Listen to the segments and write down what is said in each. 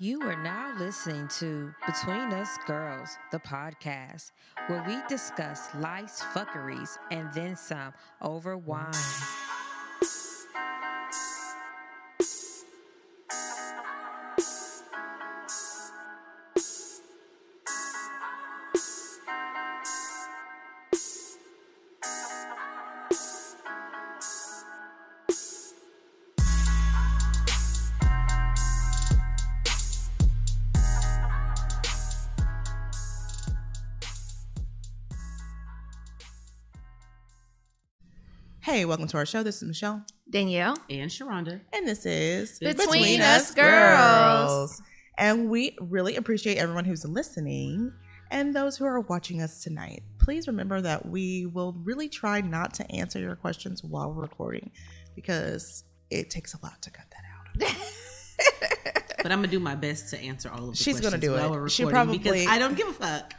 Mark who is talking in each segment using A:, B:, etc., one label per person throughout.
A: You are now listening to Between Us Girls, the podcast, where we discuss life's fuckeries and then some over wine.
B: Welcome to our show. This is Michelle,
C: Danielle.
D: and Sharonda.
B: and this is
C: Between Us Girls.
B: And we really appreciate everyone who's listening and those who are watching us tonight. Please remember that we will really try not to answer your questions while recording because it takes a lot to cut that out.
D: But I'm gonna do my best to answer all of the
B: She's gonna
D: questions
B: do
D: while
B: it.
D: we're
B: She
D: recording
B: probably-
D: because I don't give a fuck,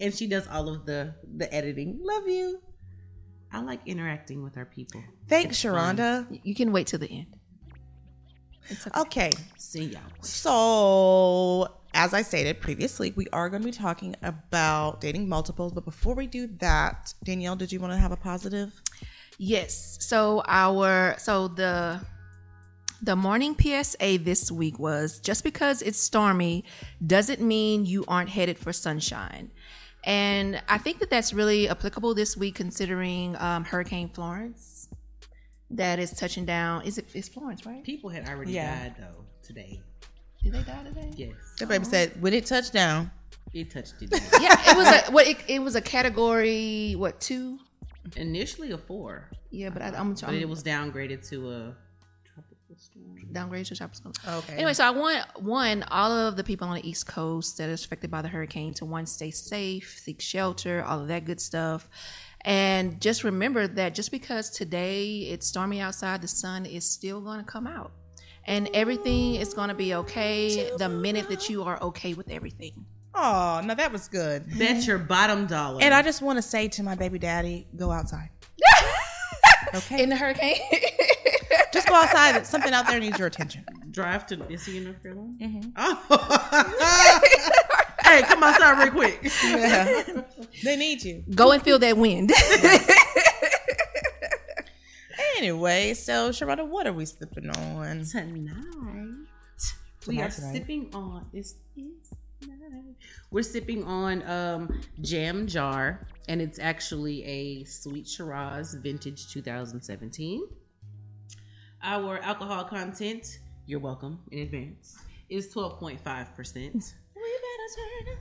D: and she does all of the the editing. Love you. I like interacting with our people.
B: Thanks, Sharonda.
C: You can wait till the end. It's okay.
B: Okay,
D: See y'all.
B: so as I stated previously, we are going to be talking about dating multiples. But before we do that, Danielle, did you want to have a positive?
C: Yes. So our so the the morning PSA this week was just because it's stormy doesn't mean you aren't headed for sunshine. And I think that that's really applicable this week considering um, Hurricane Florence that is touching down. Is it is Florence, right?
D: People had already
B: Yeah.
D: died though today.
C: Did they die today?
D: Yes,
B: The baby said, when it touched down,
D: it touched it.
C: Yeah, it was a what it, it was a category what, 2?
D: Initially a four,
C: Yeah, but I, I'm,
D: but
C: I'm
D: it was downgraded to a tropical storm.
C: downgraded to tropical storm.
B: okay.
C: Anyway, so I want one all of the people on the East Coast that is affected by the hurricane to one stay safe, seek shelter, all of that good stuff. And just remember that just because today it's stormy outside, the sun is still going to come out. And everything is going to be okay the minute that you are okay with everything.
B: Oh, no, that was good.
D: That's your bottom dollar.
B: And I just want to say to my baby daddy, go outside. Okay.
C: In the hurricane?
B: just go outside. Something out there needs your attention.
D: drive to is he in North Carolina?
B: Mm-hmm.
D: Oh. hey, come outside real quick.
B: Yeah. they need you.
C: Go and feel that wind.
B: Anyway, so Sharonda, what are we sipping on?
D: tonight we
B: Tonight,
D: are
B: tonight.
D: sipping on it's, it's night. we're sipping on um jam jar and it's actually a sweet shiraz vintage 2017 our alcohol content you're welcome in advance is 12.5 percent We better.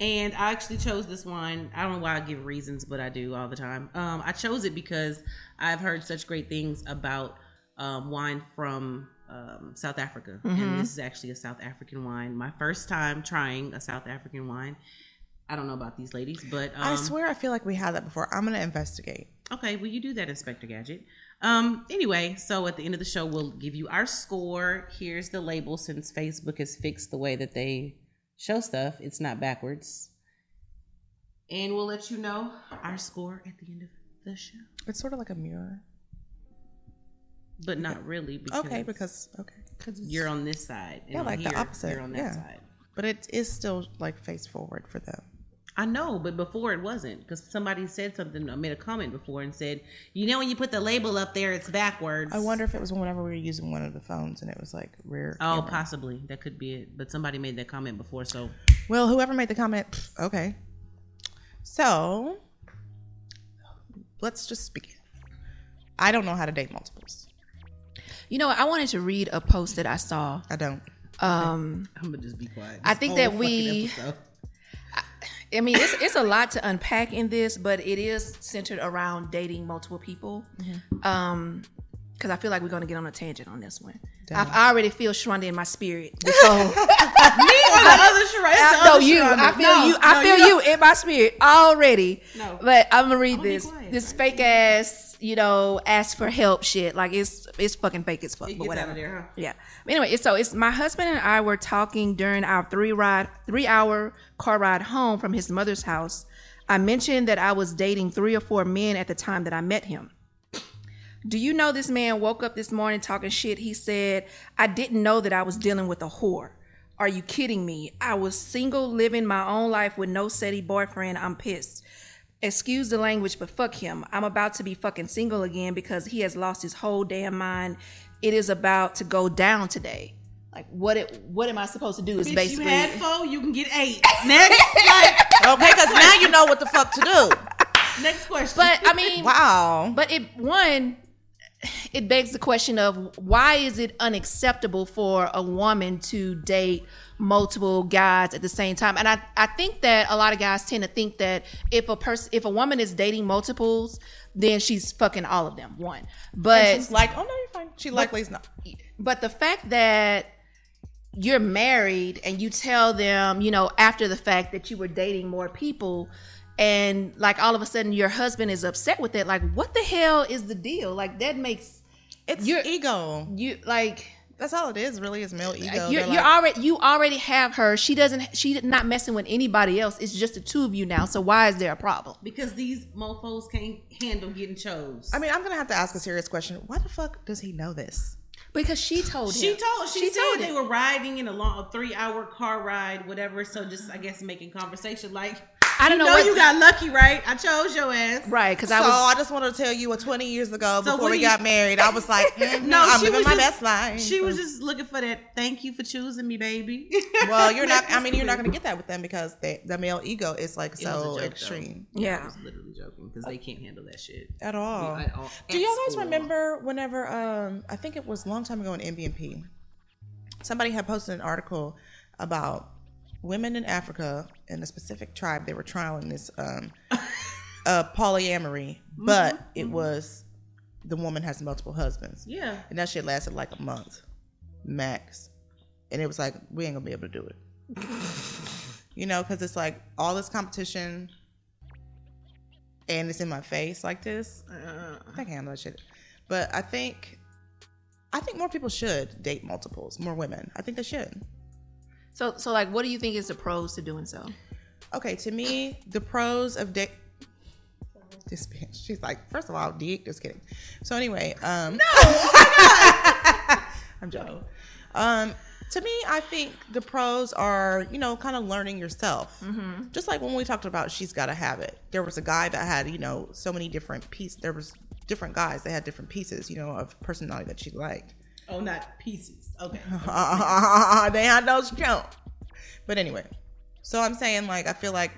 D: and I actually chose this wine. I don't know why I give reasons, but I do all the time. Um, I chose it because I've heard such great things about um, wine from um, South Africa, and this is actually a South African wine. My first time trying a South African wine. I don't know about these ladies, but um,
B: I swear I feel like we had that before. I'm gonna investigate.
D: Okay, well, you do that, Inspector Gadget. Um, anyway, so at the end of the show, we'll give you our score. Here's the label since Facebook has fixed the way that they show stuff, it's not backwards. And we'll let you know our score at the end of the show.
B: It's sort of like a mirror.
D: But not really because,
B: Okay, because okay,
D: you're on this side. And
B: Yeah,
D: on
B: like the opposite,
D: You're on that
B: yeah.
D: side.
B: but it is still like face forward for them.
D: I know, but before it wasn't because somebody said something, I made a comment before and said, you know, when you put the label up there, it's backwards.
B: I wonder if it was whenever we were using one of the phones and it was like rear.
D: Oh,
B: camera.
D: possibly. That could be it. But somebody made that comment before, so
B: Well, whoever made the comment, okay. So let's just begin. I don't know how to date multiples.
C: you know. I wanted to read a post that I saw.
B: I don't.
C: Um,
D: I'm gonna just be quiet.
C: I think that we-
D: episode.
C: I mean, it's it's a lot to unpack in this, but it is centered around dating multiple people. Um, because I feel like we're gonna get on a tangent on this one. I already feel Sharonda in my spirit. Before.
D: Me or the other? It's
C: no, you.
D: Sharonda.
C: I feel
D: No,
C: you. I
D: no,
C: feel
D: don't.
C: you in my spirit already.
D: No.
C: But I'm gonna read this.
D: quiet.
C: This fake ass, you know, ask for help shit. Like it's it's fucking fake as fuck.
D: It
C: but whatever.
D: there, huh?
C: Yeah. Anyway, so it's my husband and I were talking during our three ride, three hour car ride home from his mother's house. I mentioned that I was dating three or four men at the time that I met him. Do you know this man woke up this morning talking shit? He said, I didn't know that I was dealing with a whore. Are you kidding me? I was single, living my own life with no steady boyfriend. I'm pissed. Excuse the language, but fuck him. I'm about to be fucking single again because he has lost his whole damn mind. It is about to go down today. Like what? It, what am I supposed to do? Is
D: Bitch,
C: basically
D: you had four, you can get eight. Next, like,
B: Okay, because now you know what the fuck to do.
D: next question.
C: But I mean,
B: Wow.
C: But it one, it begs the question of why is it unacceptable for a woman to date multiple guys at the same time? And I, I think that a lot of guys tend to think that if a person if a woman is dating multiples, then she's fucking all of them. One. But
B: she's like, oh no, you're fine. She likely is not.
C: but the fact that you're married and you tell them, you know, after the fact that you were dating more people and like all of a sudden your husband is upset with it, like what the hell is the deal? Like that makes
B: It's
C: You're-
B: ego.
C: you like
B: That's all it is. Really, is male ego.
C: you're,
B: They're
C: you're
B: like,
C: already you already have her. She doesn't she's not messing with anybody else. It's just the two of you now. So why is there a problem?
D: because these mofos can't handle getting chose.
B: I mean, I'm gonna have to ask a serious question. Why the fuck does he know this?
C: Because she told him.
D: she told she,
C: She
D: said
C: told
D: they
C: him.
D: were riding in a long a three hour car ride, whatever. So just I guess making conversation like
C: I don't
D: you
C: know
D: know
C: what
D: you got lucky, right? I chose your ass.
C: right because
B: So
C: I was
B: I just wanted to tell you, what 20 years ago,
D: So
B: before we
D: you-
B: got married, I was like, mhm,
D: No,
B: I'm
D: she
B: living
D: was
B: my
D: just-
B: best life.
D: She was just looking for that. Thank you for choosing me, baby.
B: Well, you're not. I mean, you're not gonna get that with them because they, the male ego is like
D: It
B: so
D: joke, though.
B: extreme
C: Yeah.
D: I was literally joking because they can't handle that shit.
B: at all.
D: At all.
B: Do
D: At
B: y'all guys
D: all.
B: remember whenever um I think it was a long time ago in NBNP, somebody had posted an article about women in Africa in a specific tribe they were trialing this um uh polyamory, but it was the woman has multiple husbands.
D: Yeah.
B: And that shit lasted like a month max. And it was like, we ain't gonna be able to do it. you know, because it's like all this competition and it's in my face like this. I can't handle that shit. But I think I think more people should date multiples, more women. I think they should.
C: So so like what do you think is the pros to doing so?
B: Okay, to me, the pros of dick. this bitch. She's like, first of all, dick. Just kidding. So anyway, um, no, I'm joking. Um, to me, I think the pros are, you know, kind of learning yourself. Just like when we talked about, she's got to have it. There was a guy that had, you know, so many different pieces. There was different guys that had different pieces, you know, of personality that she liked.
D: Oh, not pieces. Okay.
B: they had those jump. But anyway, so I'm saying like I feel like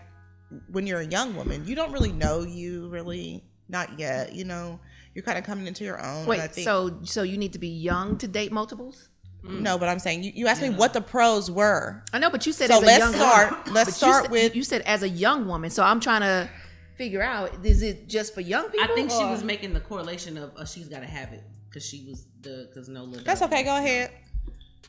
B: when you're a young woman, you don't really know you really not yet. You know, you're kind of coming into your own. and I
C: Wait,
B: think,
C: so so you need to be young to date multiples?
B: no, but I'm saying you, you asked me what the pros were.
C: I know, but you said
B: So
C: as a
B: let's
C: young
B: start-
C: woman.
B: let's
C: But
B: start
C: you said,
B: with-
C: you said as a young woman. So I'm trying to figure out is it just for young people?
D: I think she was making the correlation of uh, she's got to have it because she was the because no.
B: That's okay. Go ahead.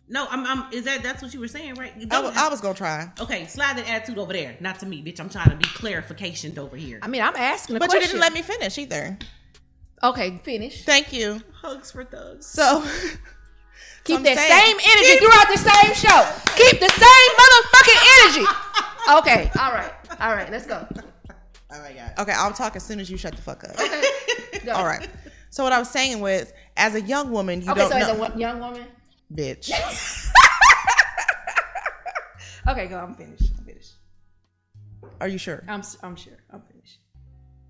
D: No, I'm. I'm. Is that that's what you were saying, right?
B: I,
D: don't
B: w-
D: have-
B: I was gonna try,
D: okay, slide that attitude over there, not to me, bitch. I'm trying to be clarification over here.
C: I mean, I'm asking a
B: but you didn't let me finish either.
C: Okay, finish.
B: Thank you.
D: Hugs for thugs.
B: So
C: Keep
B: I'm
C: that
B: saying-
C: same energy throughout the same show. Keep the same motherfucking energy. Okay, all right, all right. Let's go.
D: oh my god.
B: okay, I'll talk as soon as you shut the fuck up.
C: Go.
B: All right. So what I was saying was, as a young woman, you
C: Okay,
B: don't Okay,
C: so
B: know,
C: as a young woman.
B: bitch.
C: Okay, go. I'm finished. I'm finished.
B: Are you sure?
C: I'm s- I'm sure. I'm finished.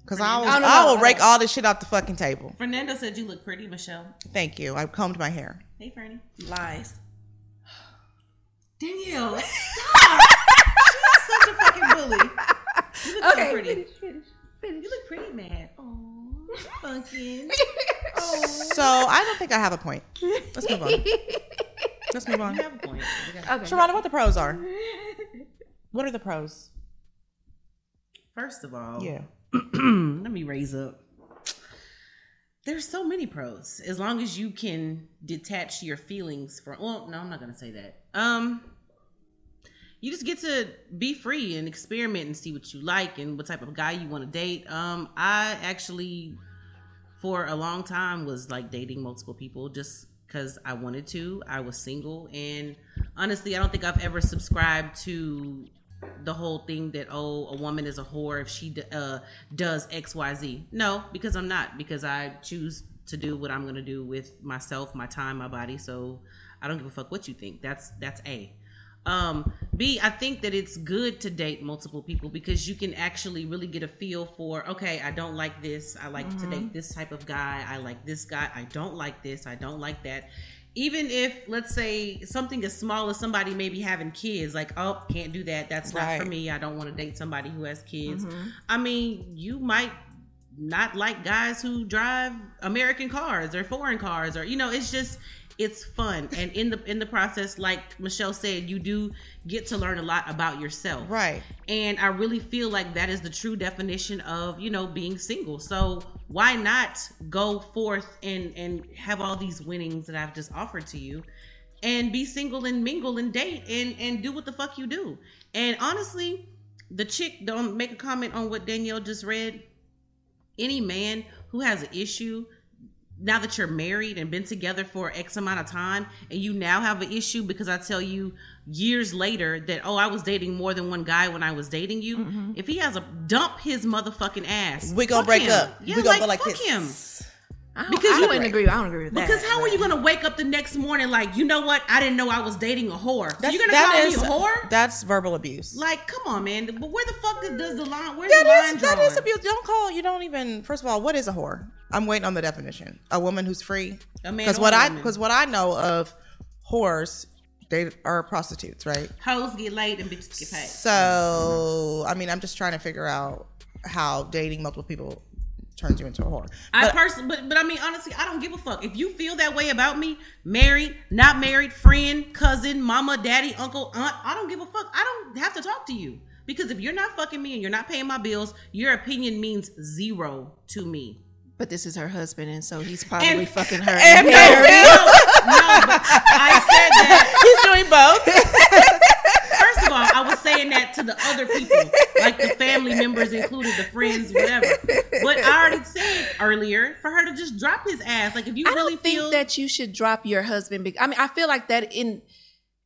B: Because I will,
C: I don't
B: I will
C: I don't
B: rake
C: know.
B: all this shit off the fucking table.
D: Fernando said you look pretty, Michelle.
B: Thank you. I combed my hair.
D: Hey, Fernie.
C: Lies.
D: Danielle, stop. She's such a fucking bully. You look so
C: Okay,
D: pretty.
C: finish, finish, finish.
D: You look pretty, man. Oh, funkin'.
B: So I don't think I have a point. Let's move on. Let's move on.
D: You have a point. Okay.
C: Okay.
B: Sharonda, what the pros are? What are the pros?
D: First of all,
B: Yeah.
D: let me raise up. There's so many pros. As long as you can detach your feelings from well, no, I'm not gonna say that. Um you just get to be free and experiment and see what you like and what type of guy you want to date. Um, I actually for a long time was like dating multiple people just because I wanted to. I was single and honestly I don't think I've ever subscribed to the whole thing that oh a woman is a whore if she uh, does xyz no because i'm not because i choose to do what i'm gonna do with myself my time my body so i don't give a fuck what you think that's that's a Um, B, I think that it's good to date multiple people because you can actually really get a feel for, okay, I don't like this. I like to date this type of guy. I like this guy. I don't like this. I don't like that. Even if, let's say, something as small as somebody maybe having kids, like, oh, can't do that. That's not for me. I don't want to date somebody who has kids. I mean, you might not like guys who drive American cars or foreign cars or you know it's just it's fun. And in the in the process like Michelle said you do get to learn a lot about yourself.
B: Right.
D: and I really feel like that is the true definition of you know being single. So why not go forth and and have all these winnings that I've just offered to you and be single and mingle and date and and do what the fuck you do. And honestly the chick don't make a comment on what Danielle just read. Any man who has an issue now that you're married and been together for X amount of time and you now have an issue because I tell you years later that oh I was dating more than one guy when I was dating you mm-hmm. if he has a dump his motherfucking ass
B: We gonna break
D: him.
B: up.
D: yeah
B: we gonna
D: like,
B: go like
D: fuck
B: this.
D: him
C: I
D: Because
C: I
D: you-
C: wouldn't agree. I don't agree with that.
D: because how are you gonna wake up the next morning like you know what I didn't know I was dating a whore so
B: That's,
D: you're gonna call
B: is-
D: me a whore
B: That's verbal abuse.
D: like come on man but where the fuck does, does the line where's
B: That
D: the line
B: is that
D: drawn?
B: is abuse. Don't call. You don't even. First of all, what is a whore? I'm waiting on the definition. A woman who's free.
D: A man
B: Because what I because what I know of whores, they are prostitutes, right?
D: hoes get laid and bitches get paid
B: So I mean, I'm just trying to figure out how dating multiple people turns you into a whore.
D: I
B: But-
D: personally, but but I mean, honestly, I don't give a fuck. If you feel that way about me, married, not married, friend, cousin, mama, daddy, uncle, aunt, I don't give a fuck. I don't have to talk to you because if you're not fucking me and you're not paying my bills, your opinion means zero to me.
C: But this is her husband, and so he's probably
D: And-
C: fucking her.
B: and
C: and
B: no,
C: her
D: No, no, but I said that.
B: He's doing both.
D: First of all, I was saying that to the other people, like the family members included, the friends, whatever. But I already said earlier for her to just drop his ass. Like if you
C: I
D: really feel
C: that you should drop your husband. I mean, I feel like that in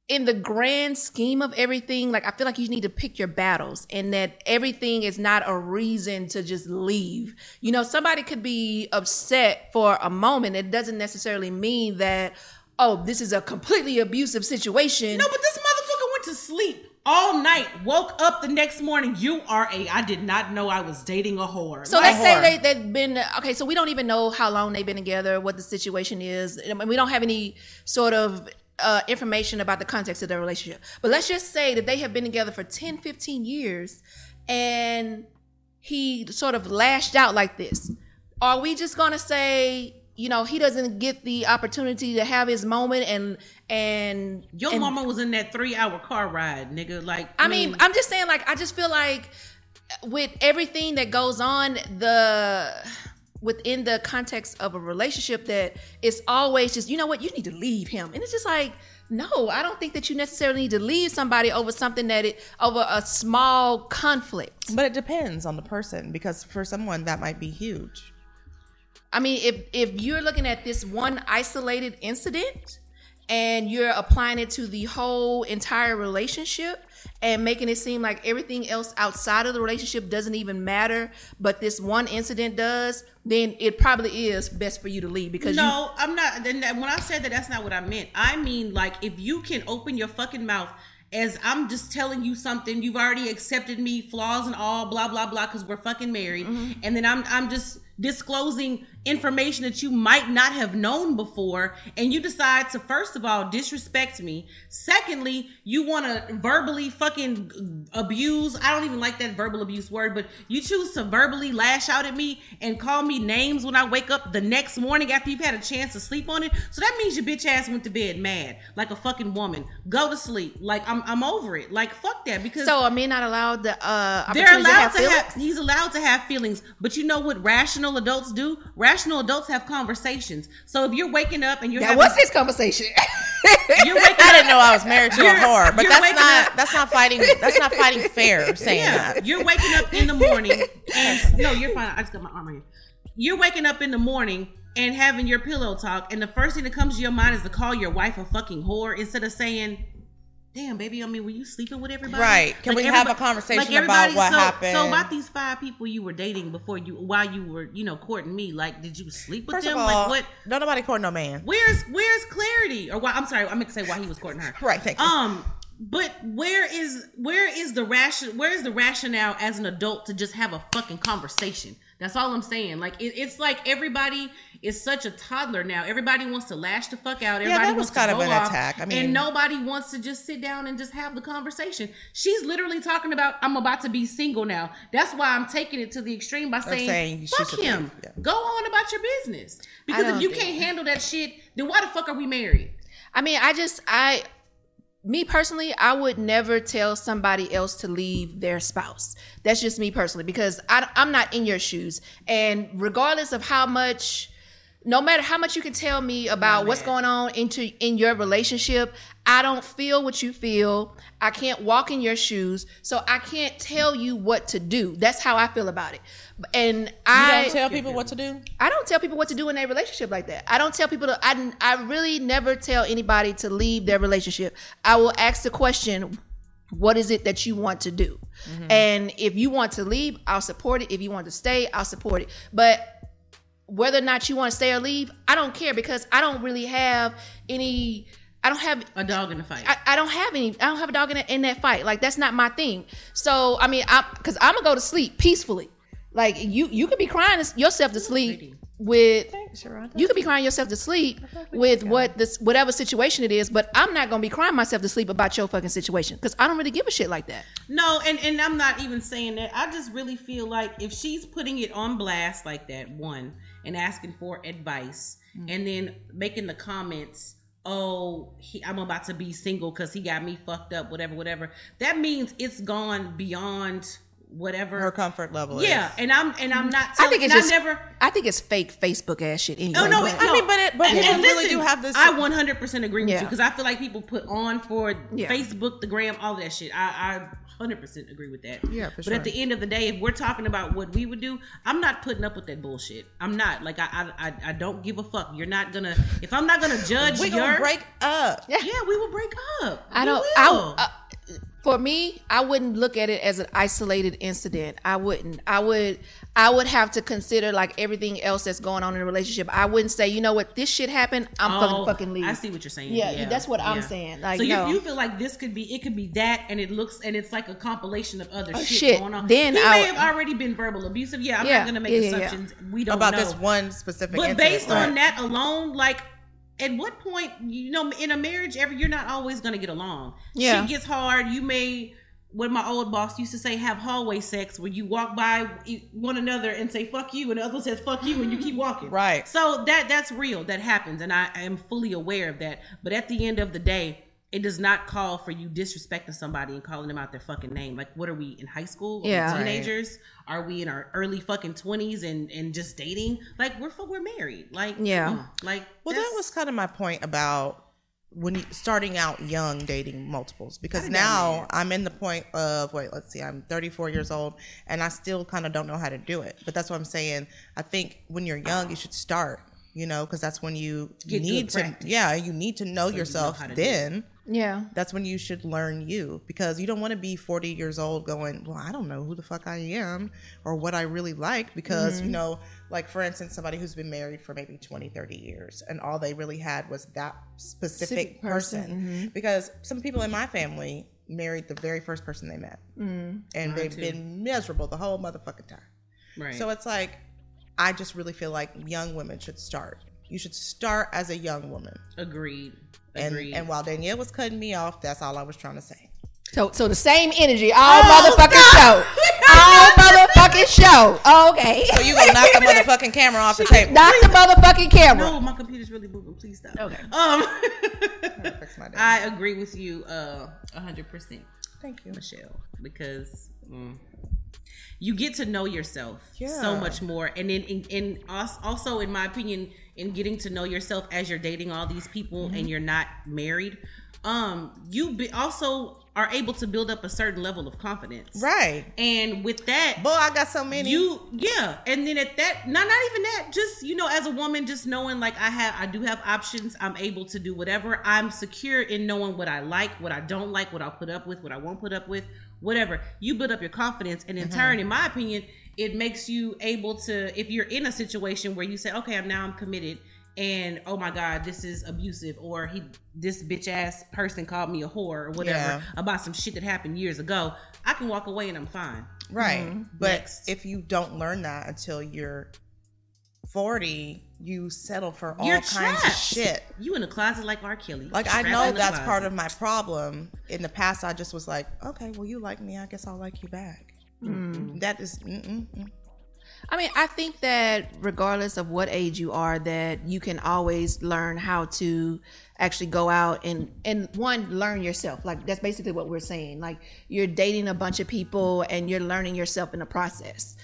C: in the grand scheme of everything, like I feel like you need to pick your battles, and that everything is not a reason to just leave. You know, somebody could be upset for a moment. It doesn't necessarily mean that oh, this is a completely abusive situation.
D: No, but this motherfucker went to sleep all night, woke up the next morning. You are a. I did not know I was dating a whore.
C: So let's say they, they've been okay. So we don't even know how long they've been together, what the situation is. Mean, we don't have any sort of uh, information about the context of their relationship. But let's just say that they have been together for 10, 15 years and he sort of lashed out like this. Are we just going to say, you know, he doesn't get the opportunity to have his moment and, and,
D: your
C: and-
D: mama was in that three hour car ride, nigga. Like,
C: I mean, I'm just saying, like, I just feel like with everything that goes on, the within the context of a relationship, that it's always just, you know what, you need to leave him, and it's just like, no, I don't think that you necessarily need to leave somebody over something that it over a small conflict.
B: But it depends on the person because for someone that might be huge.
C: I mean, if if you're looking at this one isolated incident and you're applying it to the whole entire relationship and making it seem like everything else outside of the relationship doesn't even matter, but this one incident does, then it probably is best for you to leave because you
D: no, I'm not. Then when I said that, that's not what I meant. I mean, like, if you can open your fucking mouth. As I'm just telling you something, you've already accepted me, flaws and all, blah blah blah, because we're fucking married, mm-hmm. and then I'm I'm just disclosing information that you might not have known before and you decide to first of all disrespect me. Secondly you want to verbally fucking abuse i don't even like that verbal abuse word but you choose to verbally lash out at me and call me names when i wake up the next morning after you've had a chance to sleep on it. So that means your bitch ass went to bed mad like a fucking woman. Go to sleep. Like i'm, I'm over it. Like fuck that because
C: so are men not allowed the uh
D: they're allowed to
C: feelings?
D: have he's allowed to have feelings but you know what? Rational adults do rational adults have conversations so if you're waking up and you're
C: that
D: having,
C: was his conversation.
D: you're waking
B: I
D: up
B: didn't know I was married to a whore, but that's not
D: up-
B: that's not fighting that's not fighting fair saying
D: yeah
B: that.
D: you're waking up in the morning and no you're fine i just got my arm right here you're waking up in the morning and having your pillow talk and the first thing that comes to your mind is to call your wife a fucking whore instead of saying Damn, baby. I mean, were you sleeping with everybody?
B: Right. Can we have a conversation
D: everybody-
B: about what
D: so,
B: happened?
D: So about these five people you were dating before you, while you were, you know, courting me. Like, did you sleep with
B: First
D: them?
B: all,
D: like, what?
B: don't nobody court no man.
D: Where's Where's clarity? Or why? I'm sorry, I meant to say why he was courting her.
B: Right, thank you.
D: Um, But where is where is the ration where is the rationale as an adult to just have a fucking conversation? That's all I'm saying. Like it, it's like everybody is such a toddler now. Everybody wants to lash the fuck out. Everybody
B: that was
D: wants
B: kind
D: to
B: of
D: go
B: an
D: off,
B: attack. I mean-
D: and nobody wants to just sit down and just have the conversation. She's literally talking about I'm about to be single now. That's why I'm taking it to the extreme by saying,
B: saying
D: fuck him.
B: yeah.
D: Go on about your business. Because if you can't handle that shit, then why the fuck are we married?
C: I mean, I just I me personally, I would never tell somebody else to leave their spouse. That's just me personally because I, I'm not in your shoes. And regardless of how much, no matter how much you can tell me about what's going on into in your relationship, I don't feel what you feel. I can't walk in your shoes, so I can't tell you what to do. That's how I feel about it. And
B: You
C: I
B: don't tell people what to do.
C: I don't tell people what to do in a relationship like that. I don't tell people to. I I really never tell anybody to leave their relationship. I will ask the question, "What is it that you want to do?" Mm-hmm. And if you want to leave, I'll support it. If you want to stay, I'll support it. But whether or not you want to stay or leave, I don't care because I don't really have any. I don't have
D: A dog in the fight.
C: I, I don't have any. I don't have a dog in, that- in that fight. Like that's not my thing. So I mean, I because I'm gonna go to sleep peacefully. Like you, you could be crying yourself to sleep with. You could be crying yourself to sleep with what this whatever situation it is, but I'm not gonna be crying myself to sleep about your fucking situation because I don't really give a shit like that.
D: No, and and I'm not even saying that. I just really feel like if she's putting it on blast like that, one, and asking for advice, mm. and then making the comments, "Oh, he, I'm about to be single because he got me fucked up," whatever, whatever. That means it's gone beyond whatever
B: Her comfort level. Is.
D: Yeah,
B: is.
D: and I'm and I'm not.
C: I think it's just.
D: I never.
C: I think it's fake Facebook ass shit. Anyway,
D: Oh no!
C: but-
D: it-
B: I
D: no.
B: mean, but it- but
D: And-
B: people
D: and
B: really do have this-
D: I 100 percent agree with
C: Yeah.
D: you because I feel like people put on for
C: Yeah.
D: Facebook, the gram, all that shit. I, I 100 percent agree with that.
B: Yeah, for
D: but
B: sure.
D: at the end of the day, if we're talking about what we would do, I'm not putting up with that bullshit. I'm not. Like I, I, I, I don't give a fuck. You're not gonna. If I'm not gonna judge
B: we
D: your,
B: gonna break up.
D: yeah, we will break up.
C: I
D: We
C: don't.
D: will.
C: I, uh, for me, I wouldn't look at it as an isolated incident. I wouldn't. I would. I would have to consider like everything else that's going on in a relationship. I wouldn't say, you know what, this shit happened. I'm fucking
D: Oh,
C: fucking leave.
D: I see what you're saying.
C: Yeah,
D: Yeah,
C: that's what I'm saying. Like,
D: so you,
C: no.
D: you feel like this could be it could be that and it looks and it's like a compilation of other oh, shit,
C: shit.
D: going on.
C: Then
D: he
C: I
D: may
C: would-
D: have already been verbal abusive. Yeah, I'm
C: Yeah,
D: not gonna make
C: yeah, yeah, yeah.
D: assumptions. We don't know.
B: About
D: know.
B: this one specific.
D: but
B: incident,
D: based on
B: right.
D: that alone, like at what point you know in a marriage, every you're not always gonna get along.
C: Yeah.
D: shit gets hard. You may. What my old boss used to say, have hallway sex where you walk by one another and say "fuck you," and the other says "fuck you," and you keep walking.
B: Right.
D: So that that's real. That happens, and I, I am fully aware of that. But at the end of the day, it does not call for you disrespecting somebody and calling them out their fucking name. Like, what are we in high school? Are we
C: Yeah.
D: teenagers. Are we in our early fucking twenties and and just dating? Like, we're fu- we're married. Like,
C: Yeah.
D: like.
B: Well, that was kind of my point about when you starting out young dating multiples because now. I'm in the point of wait, let's see, I'm 34 years old and I still kind of don't know how to do it. But that's what I'm saying. I think when you're young, you should start, you know, because that's when you
D: Get
B: need to, yeah, you need to know
D: you know
B: yourself
D: how to do
B: then.
C: Yeah.
B: That's when you should learn you because you don't want to be 40 years old going, well, I don't know who the fuck I am or what I really like because,
C: Mm-hmm.
B: you know, like for instance, somebody who's been married for maybe 20, 30 years and all they really had was that specific,
C: Specific person,
B: person.
C: mm-hmm.
B: Because some people in my family married the very first person they met
C: Mm-hmm.
B: and they've
D: too.
B: been miserable the whole motherfucking time.
D: right.
B: So it's like, I just really feel like young women should start. You should start as a young woman.
D: agreed.
B: And,
D: Agreed.
B: and while Danielle was cutting me off, that's all I was trying to say.
C: So, so the same energy all
B: Oh,
C: motherfucking show, all motherfucking show. Okay,
B: So you gonna knock the motherfucking camera off the table?
C: knock the motherfucking camera.
D: no, my computer's really moving. Please stop.
C: Okay.
D: Um,
B: fix my damn-
D: I agree with you uh, a hundred percent.
B: Thank you.
D: Michelle because mm, you get to know yourself so much more. And then in, in us also in my opinion in getting to know yourself as you're dating all these people
B: Mm-hmm.
D: and you're not married um you be also are able to build up a certain level of confidence.
B: Right.
D: and with that
B: Boy, I got so many.
D: you yeah. And then at that not not even that. Just you know as a woman just knowing like i have i do have options. I'm able to do whatever. I'm secure in knowing what i like what i don't like what i'll put up with what i won't put up with whatever you build up your confidence and in uh-huh. turn in my opinion it makes you able to if you're in a situation where you say okay i'm now i'm committed and oh my god this is abusive or he this bitch ass person called me a whore or whatever
B: Yeah.
D: about some shit that happened years ago i can walk away and i'm fine
B: Right. Mm-hmm. But
D: Next.
B: if you don't learn that until you're 40, you settle for all
D: You're
B: kinds of shit.
D: you in a closet like r kelly
B: Like I know that's
D: closet.
B: part of my problem. In the past, I just was like, okay, well, you like me, I guess I'll like you back. Hmm. That is, mm-mm, mm.
C: I mean, I think that regardless of what age you are, that you can always learn how to actually go out and and one learn yourself. Like that's basically what we're saying. Like you're dating a bunch of people and you're learning yourself in the process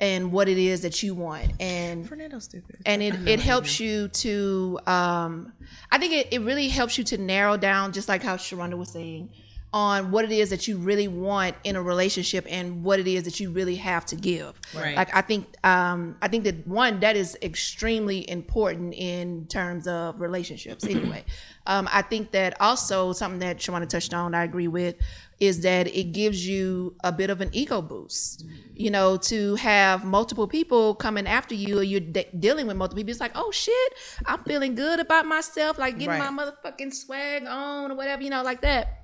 C: and what it is that you want and
B: Fernando's stupid.
C: and it, it helps you to um i think it, it really helps you to narrow down just like how sharonda was saying on what it is that you really want in a relationship and what it is that you really have to give
D: Right.
C: like i think um i think that one that is extremely important in terms of relationships anyway um i think that also something that sharonda touched on i agree with is that it gives you a bit of an ego boost you know to have multiple people coming after you or you're de- dealing with multiple people it's like oh shit i'm feeling good about myself like getting
B: Right.
C: my motherfucking swag on or whatever you know like that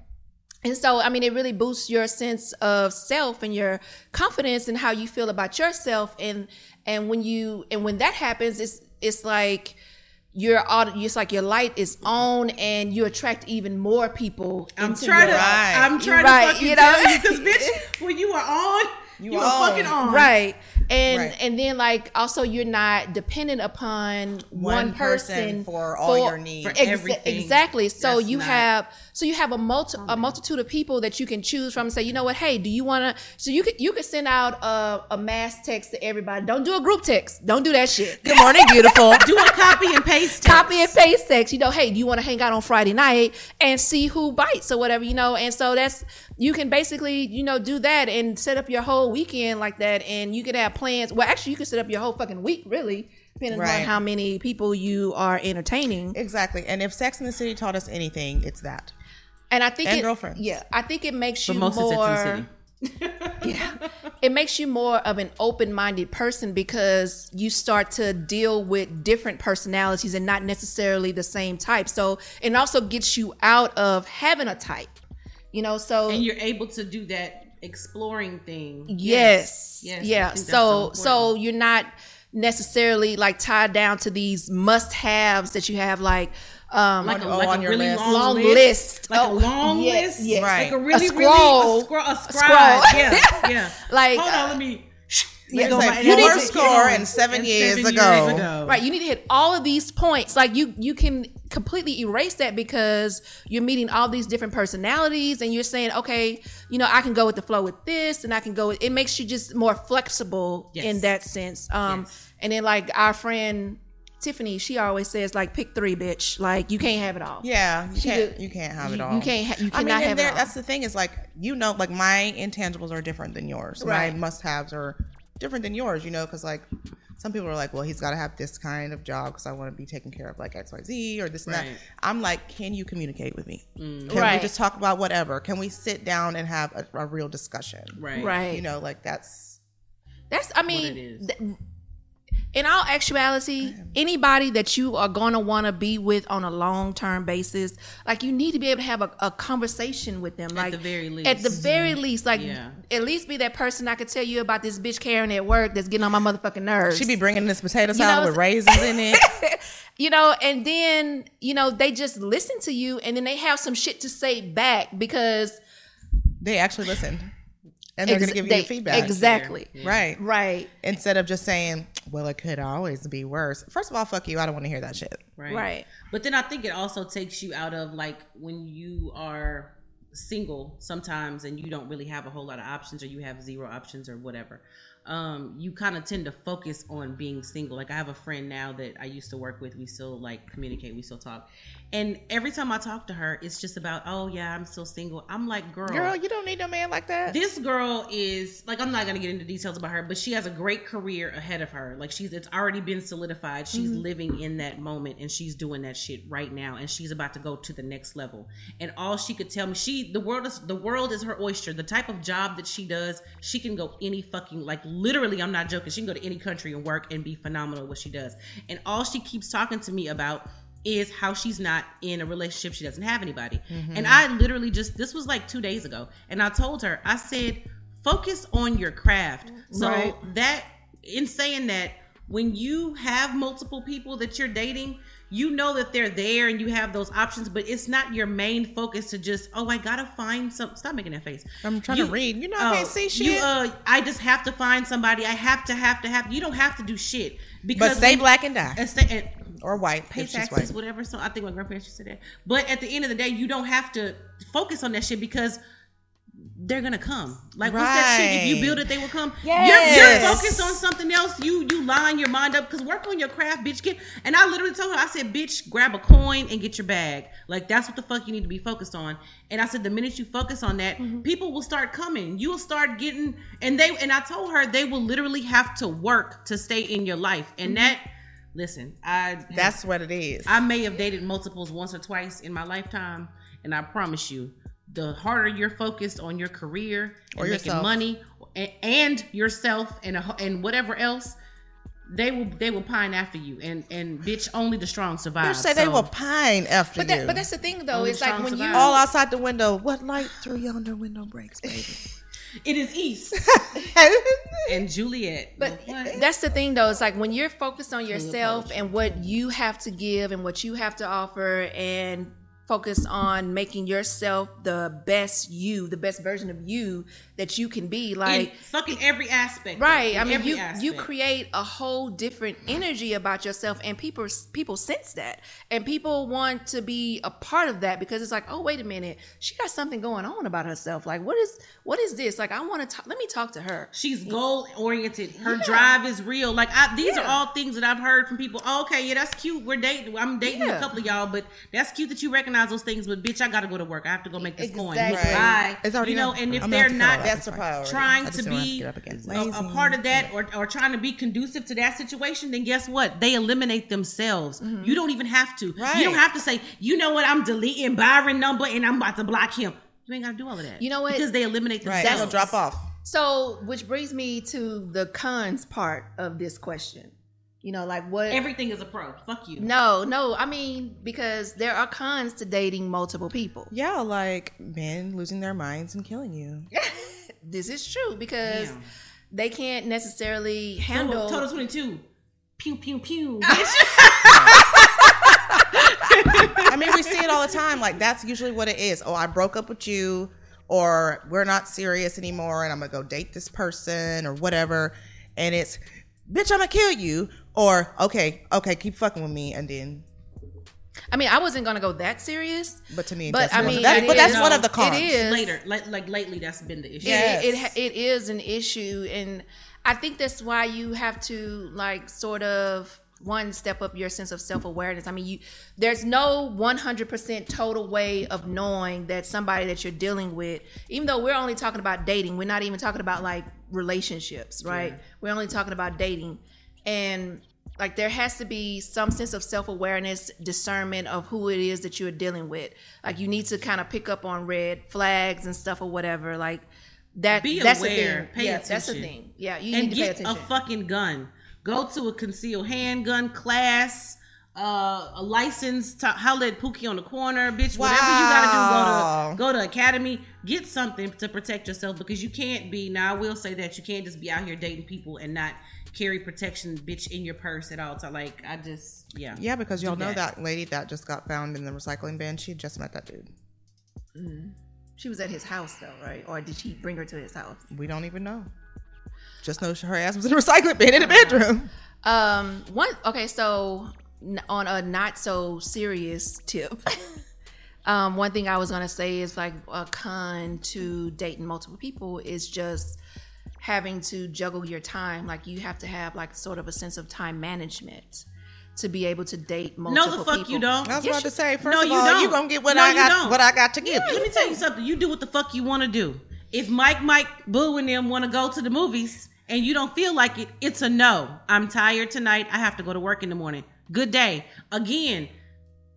C: and so, I mean, it really boosts your sense of self and your confidence and how you feel about yourself. And and when you and when that happens, it's it's like your auto, it's like your light is on and you attract even more people.
D: i'm
C: into
D: trying to
B: Right.
D: i'm trying
C: Right,
D: to fucking
C: you know?
D: tell you because bitch when you are on you,
B: You
D: are
B: on.
D: fucking on
C: right and
B: Right.
C: and then like also you're not dependent upon one,
B: One person
C: person,
B: for all your needs.
D: For
C: Exa-
D: everything.
C: exactly so
D: That's
C: you
D: not-
C: have so you have a multi a multitude of people that you can choose from and say you know what hey do you want to so you could you could send out a, a mass text to everybody don't do a group text don't do that shit
B: Good morning, beautiful.
D: do a copy and paste
C: copy and paste text. You know, hey, do you want to hang out on Friday night and see who bites or whatever, you know? And so that's you can basically, you know, do that and set up your whole weekend like that and you can have plans. Well, actually you can set up your whole fucking week really, depending
B: Right.
C: on how many people you are entertaining.
B: exactly. And if Sex in the City taught us anything, it's that.
C: And I think
B: And
C: it,
B: girlfriends.
C: Yeah, I think it makes you
D: but most
C: more
D: of Sex and
C: yeah. It makes you more of an open-minded person because you start to deal with different personalities and not necessarily the same type. So it also gets you out of having a type you know so
D: and you're able to do that exploring thing.
C: Yes,
D: Yes, I
C: yeah so
D: so
C: so you're not necessarily like tied down to these must-haves that you have like um
D: like a,
B: Oh,
D: like
B: on
D: a really
B: list.
D: long,
C: Long
D: list,
C: list.
D: like
C: Oh,
D: a long
C: yes,
D: list,
C: yes.
B: Right.
D: like a really,
C: A scroll.
D: really a, scroll, a
C: A
D: scribe.
C: scroll.
D: Yeah, yeah.
C: Like,
D: hold
C: uh,
D: on, let me.
C: yeah,
B: It's like you
C: you need
B: four
C: to-
B: score and seven years ago.
C: Right, you need to hit all of these points. Like you, you can completely erase that because you're meeting all these different personalities, and you're saying, okay, you know, I can go with the flow with this, and I can go. With, it makes you just more flexible
D: Yes.
C: in that sense. Um,
D: Yes.
C: and then like our friend Tiffany, she always says like, pick three, bitch. Like you can't have it all.
B: Yeah, you
C: She
B: can't.
C: do-
B: You can't have it all.
C: you can't ha- you
B: I mean,
C: cannot
B: and
C: have it all.
B: That's the thing is like you know, like my intangibles are different than yours.
C: Right.
B: My must-haves are different than yours. You know, because like some people are like, well, he's got to have this kind of job because I want to be taken care of like X, Y, Z or this and that. I'm like, can you communicate with me? Mm. Can
C: Right.
B: we just talk about whatever? Can we sit down and have a, a real discussion?
D: Right,
C: Right.
B: You know, like that's
C: That's I mean
D: it is.
C: th- in all actuality, anybody that you are going to want to be with on a long term basis, like you need to be able to have a, a conversation with them. Like at
D: the very least, At
C: the very least, like
D: Yeah.
C: at least be that person I could tell you about this bitch Karen at work that's getting on my motherfucking nerves.
B: she be bringing this potato
C: know,
B: salad with raisins in it.
C: you know, and then you know they just listen to you, and then they have some shit to say back because
B: they actually listened, and they're
C: ex-
B: gonna give you
C: they-
B: feedback.
C: exactly,
B: Right.
C: right,
B: Instead of just saying, well, it could always be worse. First of all, fuck you. I don't want to hear that shit.
D: right,
C: right.
D: But then I think it also takes you out of like when you are single sometimes and you don't really have a whole lot of options or you have zero options or whatever. Um, you kind of tend to focus on being single. Like I have a friend now that I used to work with. We still like communicate. We still talk. And every time I talk to her, it's just about, oh yeah, I'm still single. I'm like, girl,
B: Girl, you don't need no man like that.
D: this girl is like I'm not gonna get into details about her, but she has a great career ahead of her. Like she's it's already been solidified. She's mm-hmm. living in that moment and she's doing that shit right now and she's about to go to the next level. And all she could tell me, she the world is the world is her oyster. The type of job that she does, she can go any fucking like literally, I'm not joking. She can go to any country and work and be phenomenal at what she does. And all she keeps talking to me about is how she's not in a relationship. She doesn't have anybody. And I literally just this was like two days ago, and I told her, I said, focus on your craft. So
B: Right.
D: that in saying that, when you have multiple people that you're dating, you know that they're there and you have those options, but it's not your main focus to just, oh, I gotta find some. Stop making that face.
B: I'm trying to read. You know, I
D: oh,
B: can't see
D: You,
B: shit.
D: uh, I just have to find somebody. I have to, have to, have. You don't have to do shit because
B: but stay black and die,
D: and stay and
B: or white.
D: pay taxes,
B: white.
D: whatever. So I think my grandparents used to say that. But at the end of the day, you don't have to focus on that shit because they're gonna come. Like what's that shit? If you build it, they will come.
B: Yes.
D: You're, you're focused on something else. You you line your mind up because work on your craft, bitch. Get and I literally told her, I said, bitch, grab a coin and get your bag. Like that's what the fuck you need to be focused on. And I said, the minute you focus on that,
B: Mm-hmm.
D: people will start coming. You will start getting and they and I told her they will literally have to work to stay in your life. And
B: Mm-hmm.
D: that listen, I
B: That's what it is.
D: I may have dated multiples once or twice in my lifetime, and I promise you, the harder you're focused on your career
B: Or
D: and making money and, and yourself and a, and whatever else, they will they will pine after you. And and bitch, only the strong survive.
B: you say they will pine after
C: But
B: you.
C: that, but that's the thing though.
D: Only
C: It's like
D: strong
C: when you
D: survive.
B: all outside the window. What light through yonder window breaks, baby?
D: It is East and Juliet.
C: But
D: What?
C: that's the thing, though. It's like when you're focused on yourself and what you have to give and what you have to offer, and focus on making yourself the best you, the best version of you that you can be.
D: in
C: Like,
D: fucking every aspect.
C: right?
D: In
C: I mean,
D: every
C: you you create a whole different energy about yourself, and people people sense that, and people want to be a part of that because it's like, oh, wait a minute, she got something going on about herself. Like, what is what is this? Like, I want to talk. Let me talk to her.
D: She's goal oriented. Her drive is real. Like I, these are all things that I've heard from people. Oh, okay, yeah, that's cute. We're dating. I'm dating
C: Yeah.
D: a couple of y'all, but that's cute that you recognize those things. But bitch, I gotta go to work. I have to go make this coin.
C: Exactly.
D: Bye.
B: It's already
D: you know, and if
B: I'm
D: they're
B: have to cut all
D: not.
B: That's a priority.
D: trying to
B: just to
D: be
B: get up against
D: a, a part of that or, or trying to be conducive to that situation, then guess what? They eliminate themselves. You don't even have to. You
B: Mm-hmm.
D: Don't have to say, you know what? I'm deleting Byron number and I'm about to block him. You ain't gotta do all of that.
C: You know what?
D: Because they eliminate
B: Right,
D: themselves.
B: it'll drop off.
C: So, which brings me to the cons part of this question. You know, like what?
D: Everything is a pro. Fuck you.
C: no, no. I mean, because there are cons to dating multiple people.
B: Yeah, like men losing their minds and killing you.
C: This is true because
D: Damn.
C: they can't necessarily handle.
D: total 22. Pew, pew, pew. bitch.
B: I mean, we see it all the time. Like that's usually what it is. Oh, I broke up with you, or we're not serious anymore, and I'm gonna go date this person or whatever. And it's, bitch, I'm gonna kill you. Or okay, okay, keep fucking with me, and then.
C: I mean, I wasn't gonna go that serious.
B: But to me,
C: But I mean,
B: That- but that's
C: is-
B: one of the
C: it
B: cons.
C: is.
D: Later, like, like lately, that's been the issue.
B: Yes.
C: it, it it is an issue and i think that's why you have to like sort of one step up your sense of self-awareness i mean you there's no 100% total way of knowing that somebody that you're dealing with even though we're only talking about dating we're not even talking about like relationships right we're only talking about dating and like there has to be some sense of self-awareness discernment of who it is that you're dealing with like you need to kind of pick up on red flags and stuff or whatever like that
D: Be
C: that's
D: aware.
C: the thing
D: Pay
C: yeah, that's the thing yeah you
D: and
C: need to
D: get a fucking gun. Go to a concealed handgun class, uh, a license to holler at Pookie on the corner, bitch. Whatever you gotta do, go to go to academy. Get something to protect yourself because you can't be. Now I will say that you can't just be out here dating people and not carry protection, bitch, in your purse at all times. Like I just, yeah,
B: Yeah, because y'all know
D: that.
B: that lady that just got found in the recycling bin. She just met that dude.
C: she was at his house though right or did he bring her to his house
B: We don't even know. Just know her ass was in the recycling bin in the bedroom.
C: Um, one okay, so on a not so serious tip, um, one thing I was gonna say is like a con to dating multiple people is just having to juggle your time. Like you have to have like sort of a sense of time management to be able to date multiple people.
D: No, the fuck
C: people.
D: you don't.
B: I was
C: Yes,
B: about to
C: you-
B: say, first
D: No,
B: of
D: you
B: all,
D: don't.
B: you gonna get what
D: No,
B: I got
D: don't.
B: what I got to give.
D: Let me tell you something. You do what the fuck you want to do. If Mike, Mike, Boo, and them want to go to the movies and you don't feel like it, it's a no. I'm tired tonight. I have to go to work in the morning. Good day. Again,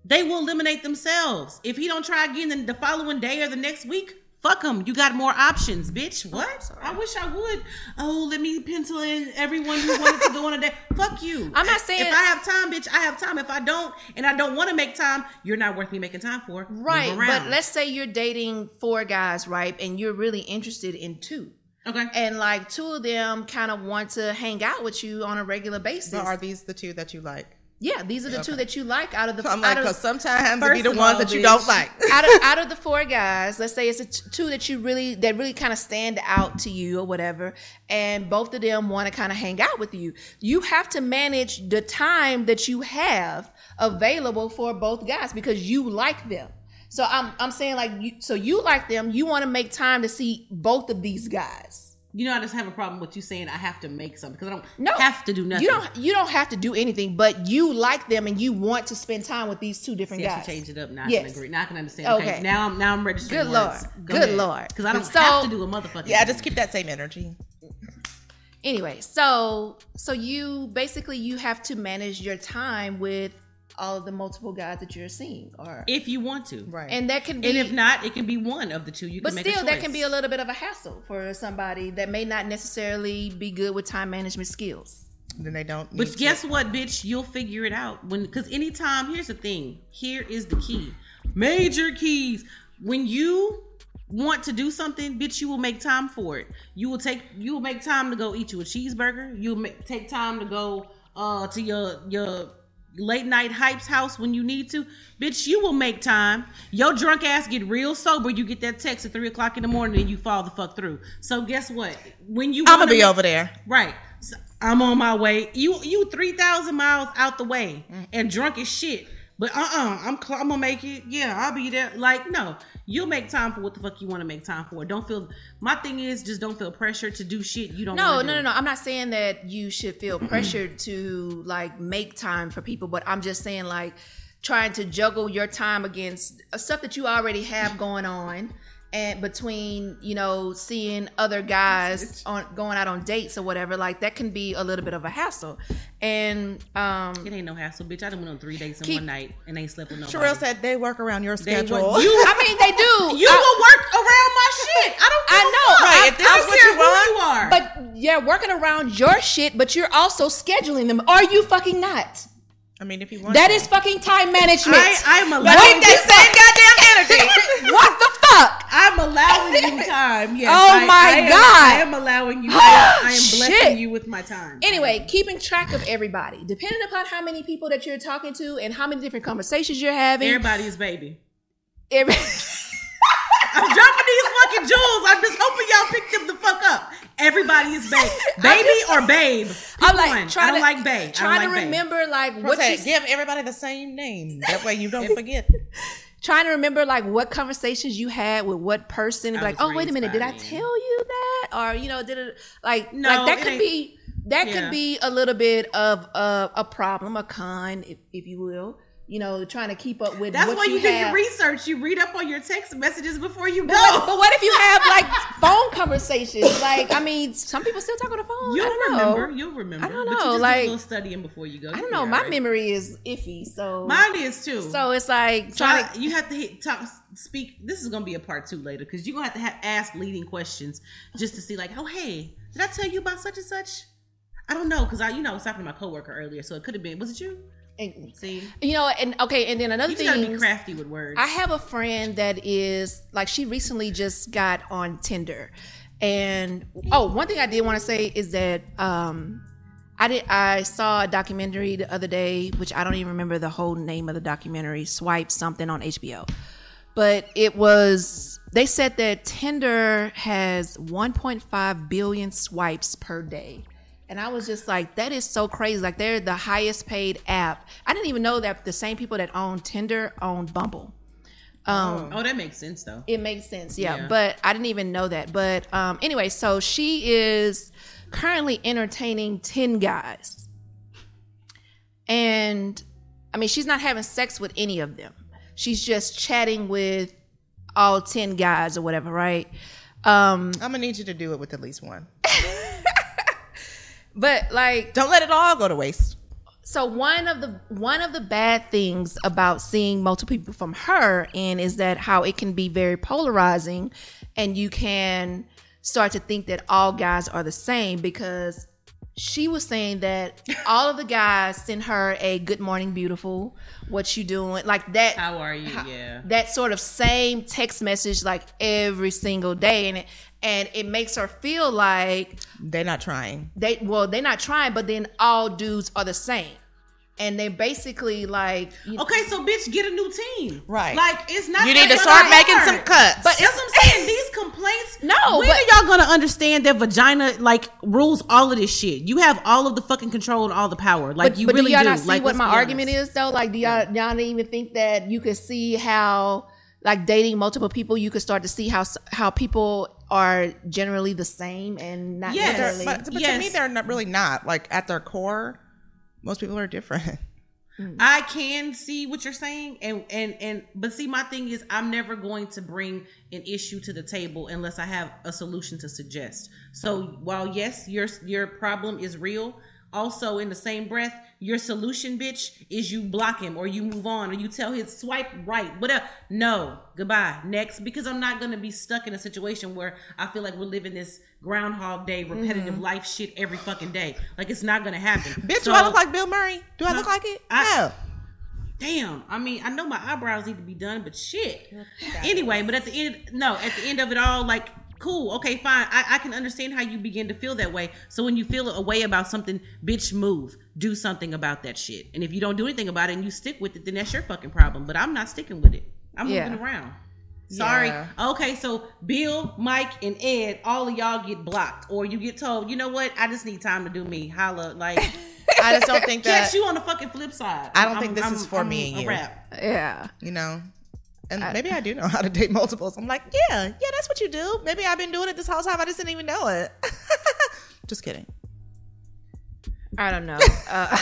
D: they will eliminate themselves. If he don't try again then the following day or the next week, Fuck them. You got more options, bitch. Oh, what? I wish I would. Oh, let me pencil in everyone who wanted to go on a date. Fuck you.
C: I'm not saying-
D: if I have time, bitch. I have time. If I don't, and I don't want to make time, you're not worth me making time for. Move
C: Right. But let's say you're dating four guys, right? And you're really interested in two.
D: okay.
C: And like two of them kind of want to hang out with you on a regular basis.
B: So are these the two that you like?
C: Yeah, these are the two that you like out of the
B: I'm like, because sometimes it be the ones
D: all,
B: that you
D: bitch.
B: don't like.
C: out of out of the four guys, let's say it's a t- two that you really that really kind of stand out to you or whatever, and both of them want to kind of hang out with you. You have to manage the time that you have available for both guys because you like them. So I'm I'm saying like you, so you like them, you want to make time to see both of these guys.
D: You know, I just have a problem with you saying I have to make something because I don't
C: No,
D: have to do nothing.
C: You don't you don't have to do anything, but you like them and you want to spend time with these two different
D: See, I
C: guys.
D: should change it up. Now I
C: Yes.
D: can agree. Now I can understand. Okay.
C: Okay.
D: Now I'm now I'm registering.
C: Good Lord. Good Lord.
D: Because I don't
C: So-
D: have to do a motherfucking.
B: Yeah,
D: thing.
B: just keep that same energy.
C: anyway so so you basically you have to manage your time with all of the multiple guys that you're seeing or
D: if you want to.
B: Right.
C: and that can be
D: And if not, it can be one of the two. You
C: but
D: can make
C: still
D: a
C: that can be a little bit of a hassle for somebody that may not necessarily be good with time management skills
B: then they don't.
D: But
B: need
D: guess
B: to.
D: what, bitch? You'll figure it out when because anytime. Here's the thing. Here is the key. Major keys. When you want to do something, bitch, you will make time for it. You will take. You will make time to go eat you a cheeseburger. You'll make, take time to go uh to your your late night hypes house when you need to. Bitch, you will make time. Your drunk ass get real sober. You get that text at three o'clock in the morning and you fall the fuck through. So guess what? When you
B: I'm gonna be
D: make-
B: over there.
D: Right. So I'm on my way. You you three thousand miles out the way and drunk as shit. But uh uh-uh, I'm cl- I'm gonna make it. Yeah, I'll be there. Like no, you'll make time for what the fuck you want to make time for. Don't feel. My thing is just don't feel pressure to do shit you don't.
C: no no
D: do.
C: no no i'm not saying that you should feel pressured to like make time for people but i'm just saying like trying to juggle your time against stuff that you already have going on and between you know seeing other guys on going out on dates or whatever like that can be a little bit of a hassle and um
D: It ain't no hassle, bitch. I done went on three dates in
C: Keep-
D: one night and ain't slept with nobody.
B: Sherelle said they work around your
D: They
B: schedule.
D: would- you
C: i mean they do
D: you
C: I-
D: will work around my shit. I don't. Give
C: I
D: a
C: know.
D: fuck.
C: Right,
B: if this
D: I
B: is
D: don't
B: what you want,
D: you are.
C: but yeah working around your shit but you're also scheduling them are you fucking not
B: I mean, if you want,
C: that
B: to.
C: is fucking time management
D: I I'm
B: But
D: allowing
B: keep that same goddamn energy.
C: what the fuck
D: I'm allowing you time. Yes.
C: Oh
D: I-
C: my
D: I am-
C: God.
D: I am allowing you. I am, I am
C: Shit.
D: blessing you with my time.
C: Anyway, keeping track of everybody, depending upon how many people that you're talking to and how many different conversations you're having.
D: everybody is baby.
C: every-
D: I'm dropping these fucking jewels. I'm just hoping y'all pick them the fuck up. Everybody is babe, baby or babe. Pick
C: I'm like
D: one.
C: trying
D: I don't
C: to
D: like babe.
C: Trying
D: don't
C: to
D: like babe.
C: remember like
B: What
C: what you
B: give everybody the same name. That way you don't forget.
C: trying to remember like what conversations you had with what person. Like, oh wait a minute, did I tell you that? Or you know, did it like
D: No,
C: like that could be that
D: Yeah.
C: could be a little bit of a, a problem, a con, if, if you will. You know, trying to keep up with.
D: That's why you, do
C: have.
D: your research. You read up on your text messages before you
C: But
D: go.
C: what, but what if you have like phone conversations? Like, I mean, some people still talk on the phone.
D: You'll
C: I don't know.
D: remember. You'll remember.
C: I don't
D: But you
C: know,
D: just
C: like-
D: do a little studying before you go.
C: I don't know. My
D: right.
C: memory is iffy, so
D: Mine is too.
C: so it's like
D: So
C: trying
D: I- you have to hit, talk, speak. This is gonna be a part two later because you're gonna have to have, ask leading questions just to see, like, oh hey, did I tell you about such and such? I don't know because I, you know, I was talking to my coworker earlier, so it could have been. Was it you?
C: And,
D: See,
C: you know, and okay, and then another
D: you just gotta be
C: thing.
D: crafty with words.
C: I have a friend that is like she recently just got on Tinder. And oh, one thing I did want to say is that um I did I saw a documentary the other day, which I don't even remember the whole name of the documentary, Swipe something on HBO. But it was they said that Tinder has 1.5 billion swipes per day. And I was just like, that is so crazy. Like they're the highest paid app. I didn't even know that the same people that own Tinder own Bumble. Um,
D: oh, that makes sense though.
C: it makes sense, yeah,
D: Yeah.
C: But I didn't even know that. But um, anyway, so she is currently entertaining ten guys, and I mean, she's not having sex with any of them. She's just chatting with all ten guys or whatever, right? Um,
B: I'm gonna need you to do it with at least one.
C: but like,
B: Don't let it all go to waste.
C: so one of the one of the bad things about seeing multiple people from her and is that how it can be very polarizing and you can start to think that all guys are the same because she was saying that all of the guys send her a good morning beautiful what you doing like that
D: How are you? Yeah.
C: that sort of same text message like every single day and it and it makes her feel like
B: They're not trying.
C: they well they're not trying but then all dudes are the same and they basically like
D: Okay, so bitch, get a new team.
B: Right.
D: Like it's not.
B: You need to start making some cuts.
C: But
D: That's what I'm saying. These complaints.
C: No,
D: When
C: but-
D: are y'all gonna understand that vagina like rules all of this shit? You have all of the fucking control and all the power. Like
C: but,
D: you
C: but
D: really
C: do y'all
D: do.
C: not see
D: like,
C: what my argument is though like do y'all y'all don't even think that you could see how like dating multiple people you could start to see how how people are generally the same and not
D: Yes.
C: Necessarily
B: but but to me, they're not really not. Like at their core, most people are different. Mm.
D: I can see what you're saying, and and and but see, my thing is, I'm never going to bring an issue to the table unless I have a solution to suggest. So while yes, your your problem is real, also in the same breath, your solution, bitch, is you block him or you move on or you tell his swipe right, whatever. No, goodbye, next, because I'm not gonna be stuck in a situation where I feel like we're living this Groundhog Day mm-hmm. repetitive life shit every fucking day. Like it's not gonna happen.
B: Bitch,
D: So-
B: do I look like Bill Murray? Do I look like it?
D: I-
B: no.
D: Damn. I mean, I know my eyebrows need to be done, but shit. Anyway, but at the end, no, at the end of it all, like, cool, okay, fine. I, I can understand how you begin to feel that way. So when you feel a way about something, bitch, move. Do something about that shit. And if you don't do anything about it and you stick with it, then that's your fucking problem. But I'm not sticking with it. I'm
C: Yeah.
D: moving around. Sorry.
B: Yeah.
D: Okay, so Bill, Mike, and Ed, all of y'all get blocked, or you get told, you know what? I just need time to do me. Holla, like
B: I just don't think that
D: catch you on the fucking flip side.
B: I don't
D: I'm-
B: think this
D: I'm-
B: is for
D: I'm
B: me and
D: a
B: you.
D: rap.
C: yeah
B: you know. And
C: I-
B: maybe I do know how to date multiples. I'm like, yeah, yeah, that's what you do. Maybe I've been doing it this whole time. I just didn't even know it. just kidding.
C: i don't know uh,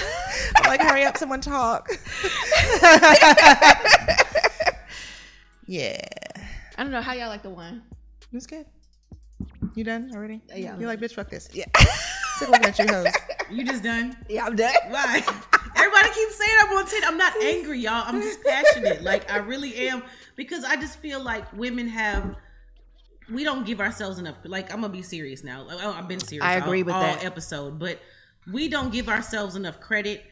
B: I'm like, hurry up, someone talk. yeah,
C: i don't know how y'all like the wine
B: that's good. You done already?
C: Yeah.
B: You like, bitch, fuck this. Yeah. Sick at you, hoes.
D: You just done?
C: yeah i'm done
D: Why? Everybody keeps saying I'm on 10. I'm not angry, y'all. I'm just passionate. Like, I really am. Because I just feel like women have, we don't give ourselves enough. Like, I'm going to be serious now. Like, oh, I've been serious.
C: I agree
D: all,
C: with
D: all
C: that.
D: episode. But we don't give ourselves enough credit.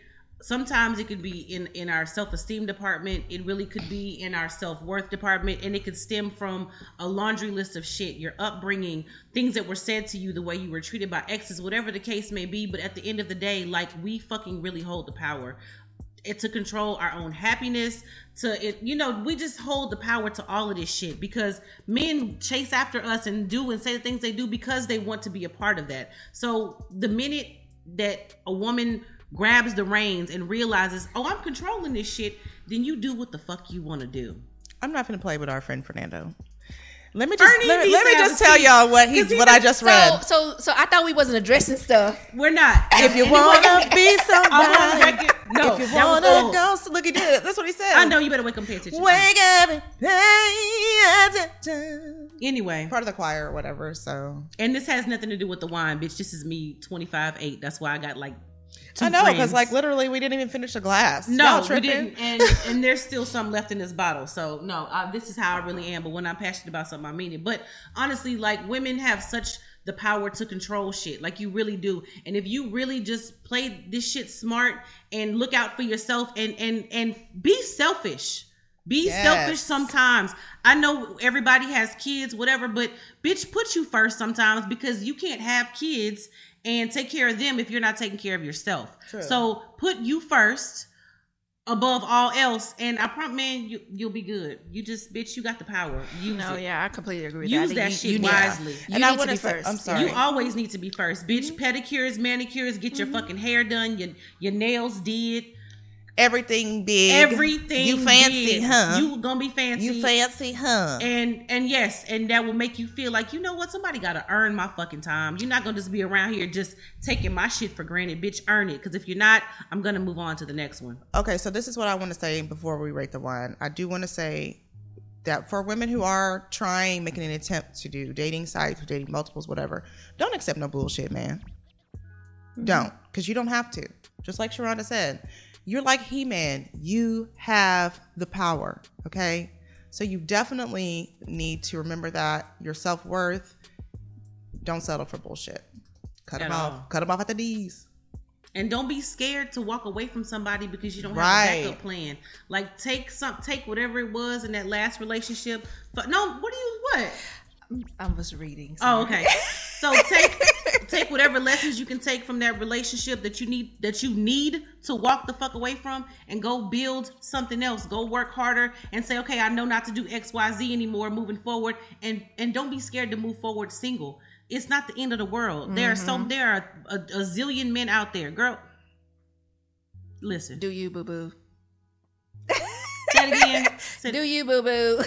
D: Sometimes it could be in, in our self esteem department. It really could be in our self worth department. And it could stem from a laundry list of shit your upbringing, things that were said to you, the way you were treated by exes, whatever the case may be. But at the end of the day, like we fucking really hold the power it to control our own happiness to it you know we just hold the power to all of this shit because men chase after us and do and say the things they do because they want to be a part of that so the minute that a woman grabs the reins and realizes oh i'm controlling this shit then you do what the fuck you want to do
B: I'm not gonna play with our friend Fernando. Let me just
D: Bernie
B: let, me- let me just tell y'all what
D: he's he
B: what I
D: just-
B: just read.
C: so so so i thought we wasn't addressing stuff
D: we're not
B: if you
D: And
B: wanna be
D: I'm on
B: somebody,
D: no
B: if you wanna go, so look, at this. That's what he said.
D: i know you better wake up and pay attention
B: Wake up and pay attention.
D: anyway
B: Part of the choir or whatever. So
D: And this has nothing to do with the wine, bitch. This is me, 25, 8. That's why I got like two
B: I know because like literally we didn't even finish a glass.
D: No, we didn't. And and there's still some left in this bottle. So no, uh, this is how I really am. But when I'm passionate about something, I mean it. But honestly, like women have such the power to control shit. Like you really do. And if you really just play this shit smart and look out for yourself and and and be selfish. Be
B: Yes.
D: selfish sometimes. I know everybody has kids, whatever, but bitch, put you first sometimes because you can't have kids and take care of them if you're not taking care of yourself.
B: True.
D: So put you first above all else, and I promise, man, you you'll be good. You just bitch, you got the power.
C: You
D: know,
C: yeah i completely agree with
D: Use
C: that, I
D: that
C: think
D: shit
C: you, you
D: wisely.
C: need, you
B: And I
C: need to
B: wanna
C: be
B: say-
C: first
B: I'm sorry.
D: You always need to be first, bitch. Mm-hmm. Pedicures, manicures, get your mm-hmm. fucking hair done, your your nails did,
B: Everything big.
D: everything.
B: You fancy,
D: did.
B: huh?
D: You gonna be fancy.
B: You fancy, huh?
D: and and yes, and that will make you feel like you know what somebody got to earn my fucking time. You're not gonna just be around here just taking my shit for granted, bitch. Earn it, because if you're not, I'm gonna move on to the next one.
B: okay, so this is what I want to say before we rate the wine. I do want to say that for women who are trying, making an attempt to do dating sites, dating multiples, whatever, don't accept no bullshit, man. Mm-hmm. Don't. because you don't have to. Just like Sharonda said, you're like He Man. You have the power. Okay. So you definitely need to remember that your self worth. Don't settle for bullshit. Cut
D: At
B: them
D: all.
B: off. Cut them off at the D's.
D: And don't be scared to walk away from somebody because you don't have
B: Right.
D: a backup plan. Like take some, take whatever it was in that last relationship. But no, what do you what?
C: I was reading.
D: Oh, okay. So take take whatever lessons you can take from that relationship that you need that you need to walk the fuck away from and go build something else. Go work harder and say, okay, I know not to do X, Y, Z anymore moving forward. And and don't be scared to move forward single. It's not the end of the world. There are so mm-hmm. there are a, a zillion men out there, girl. Listen,
C: Do you boo boo?
D: say it again. Say-
C: Do you boo boo?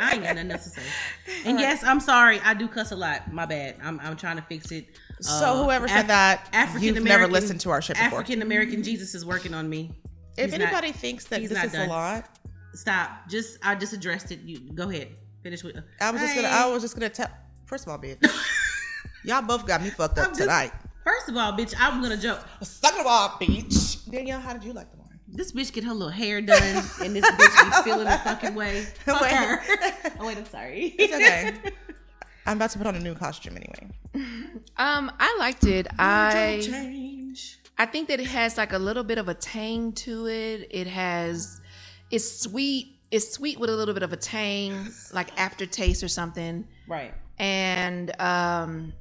D: I ain't got nothing else to say. And yes, I'm sorry. I do cuss a lot. My bad. I'm I'm trying to fix it.
B: So
D: Uh,
B: whoever said
D: Af-
B: that,
D: African
B: you've never listened to our shit before.
D: African American Jesus is working on me.
B: if
D: He's not-
B: anybody thinks that this is
D: done.
B: a lot,
D: stop. Just I just addressed it. You go ahead. Finish with.
B: I was just gonna. I was just gonna tell. First of all, bitch, y'all both got me fucked up
D: just-
B: tonight.
D: First of all, bitch, I'm gonna joke.
B: Second of all, bitch, Danielle, how did you like the wine?
D: This bitch get her little hair done, and this bitch be feeling a fucking way. Fuck
B: Wait.
D: her. oh wait, I'm sorry.
B: It's okay. I'm about to put on a new costume anyway.
C: Um, I liked it. I
D: change.
C: I think that it has like a little bit of a tang to it. It has it's sweet. It's sweet with a little bit of a tang, like aftertaste or something.
D: Right.
C: And um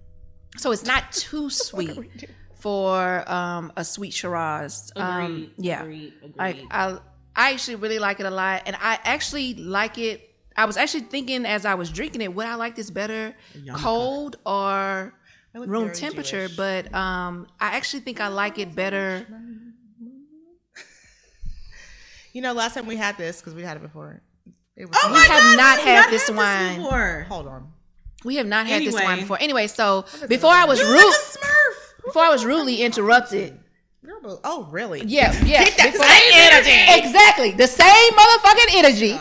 C: so it's not too sweet for um a sweet Shiraz. Um, yeah.
D: Agreed. Agreed.
C: I, I I actually really like it a lot, and I actually like it. I was actually thinking as I was drinking it, would I like this better cold or room temperature?
B: Jewish.
C: But um, I actually think I like it better.
B: You know, last time we had this because we had it before. It was
D: oh
C: We
D: my
C: have
D: God,
C: not
D: we've
C: had this wine.
D: before.
B: Hold on.
C: We have not had this
D: Anyway.
C: wine before. Anyway, so before I was
D: You
C: rude,
D: like a Smurf.
C: Before I was rudely interrupted.
B: Oh, really?
C: Yeah, yeah.
B: that
C: before-
B: same energy.
C: Exactly. The same motherfucking energy.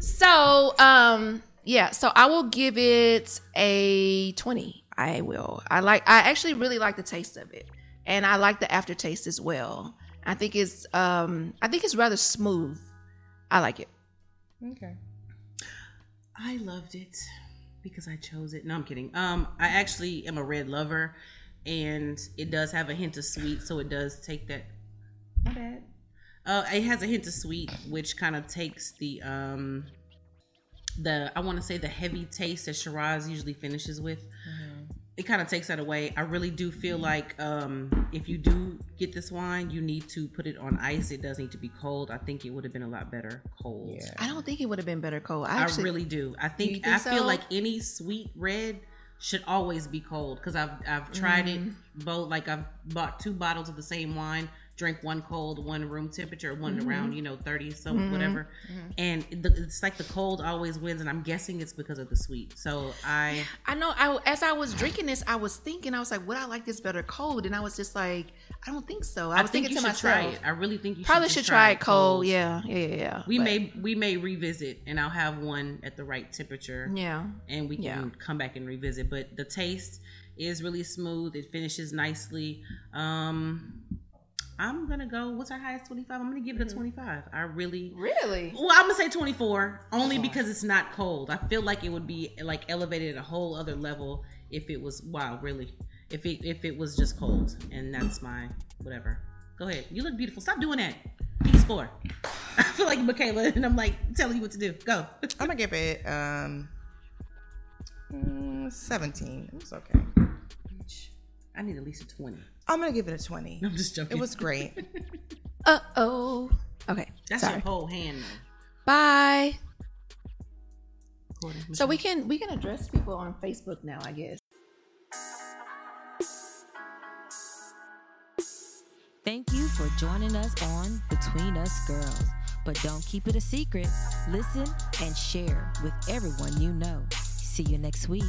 C: So, um, yeah, so I will give it a 20. I will. I like I actually really like the taste of it. And I like the aftertaste as well. I think it's um I think it's rather smooth. I like it.
B: Okay.
D: I loved it because I chose it. No, I'm kidding. Um, I actually am a red lover, and it does have a hint of sweet, so it does take that. My bad. Uh, it has a hint of sweet, which kind of takes the um, the I want to say the heavy taste that Shiraz usually finishes with. It kind of takes that away. I really do feel like um, if you do get this wine, you need to put it on ice. It does need to be cold. I think it would have been a lot better cold.
B: Yeah.
C: I don't think it would have been better cold. I
D: I really do. I think,
C: think
D: I feel like any sweet red should always be cold because I've I've tried
C: Mm.
D: it both. Like I've bought two bottles of the same wine, drink one cold, one room temperature, one
C: Mm-hmm.
D: around you know thirty so whatever, and the, it's like the cold always wins, and I'm guessing it's because of the sweet. So I
C: I know. I as I was drinking this, I was thinking, I was like, would I like this better cold? And I was just like, I don't think so. I
D: I,
C: was
D: think
C: thinking
D: you
C: to
D: should
C: myself,
D: try it. I really think you
C: probably
D: should,
C: should
D: just
C: try it cold. Yeah, yeah, yeah. yeah.
D: We
C: But,
D: may we may revisit, and I'll have one at the right temperature.
C: yeah.
D: and we can
C: Yeah.
D: come back and revisit. But the taste is really smooth. It finishes nicely. Um, I'm gonna go. What's our highest? Twenty five. I'm gonna give it a twenty five. I really.
C: Really?
D: Well, I'm gonna say 24 only because it's not cold. I feel like it would be like elevated at a whole other level if it was wow, really. If it if it was just cold, and that's my whatever. Go ahead. You look beautiful. Stop doing that. He's four. I feel like Michaela, and I'm like telling you what to do. Go.
B: I'm gonna give it um mm, 17. It was okay.
D: I need at least a 20.
B: I'm gonna give it a 20.
D: I'm just joking.
B: It was great.
C: Uh oh. Okay.
D: That's
C: Sorry.
D: your whole hand. though.
C: Bye. So we can we can address people on Facebook now, I guess.
A: Thank you for joining us on Between Us Girls. But don't keep it a secret. Listen and share with everyone you know. See you next week.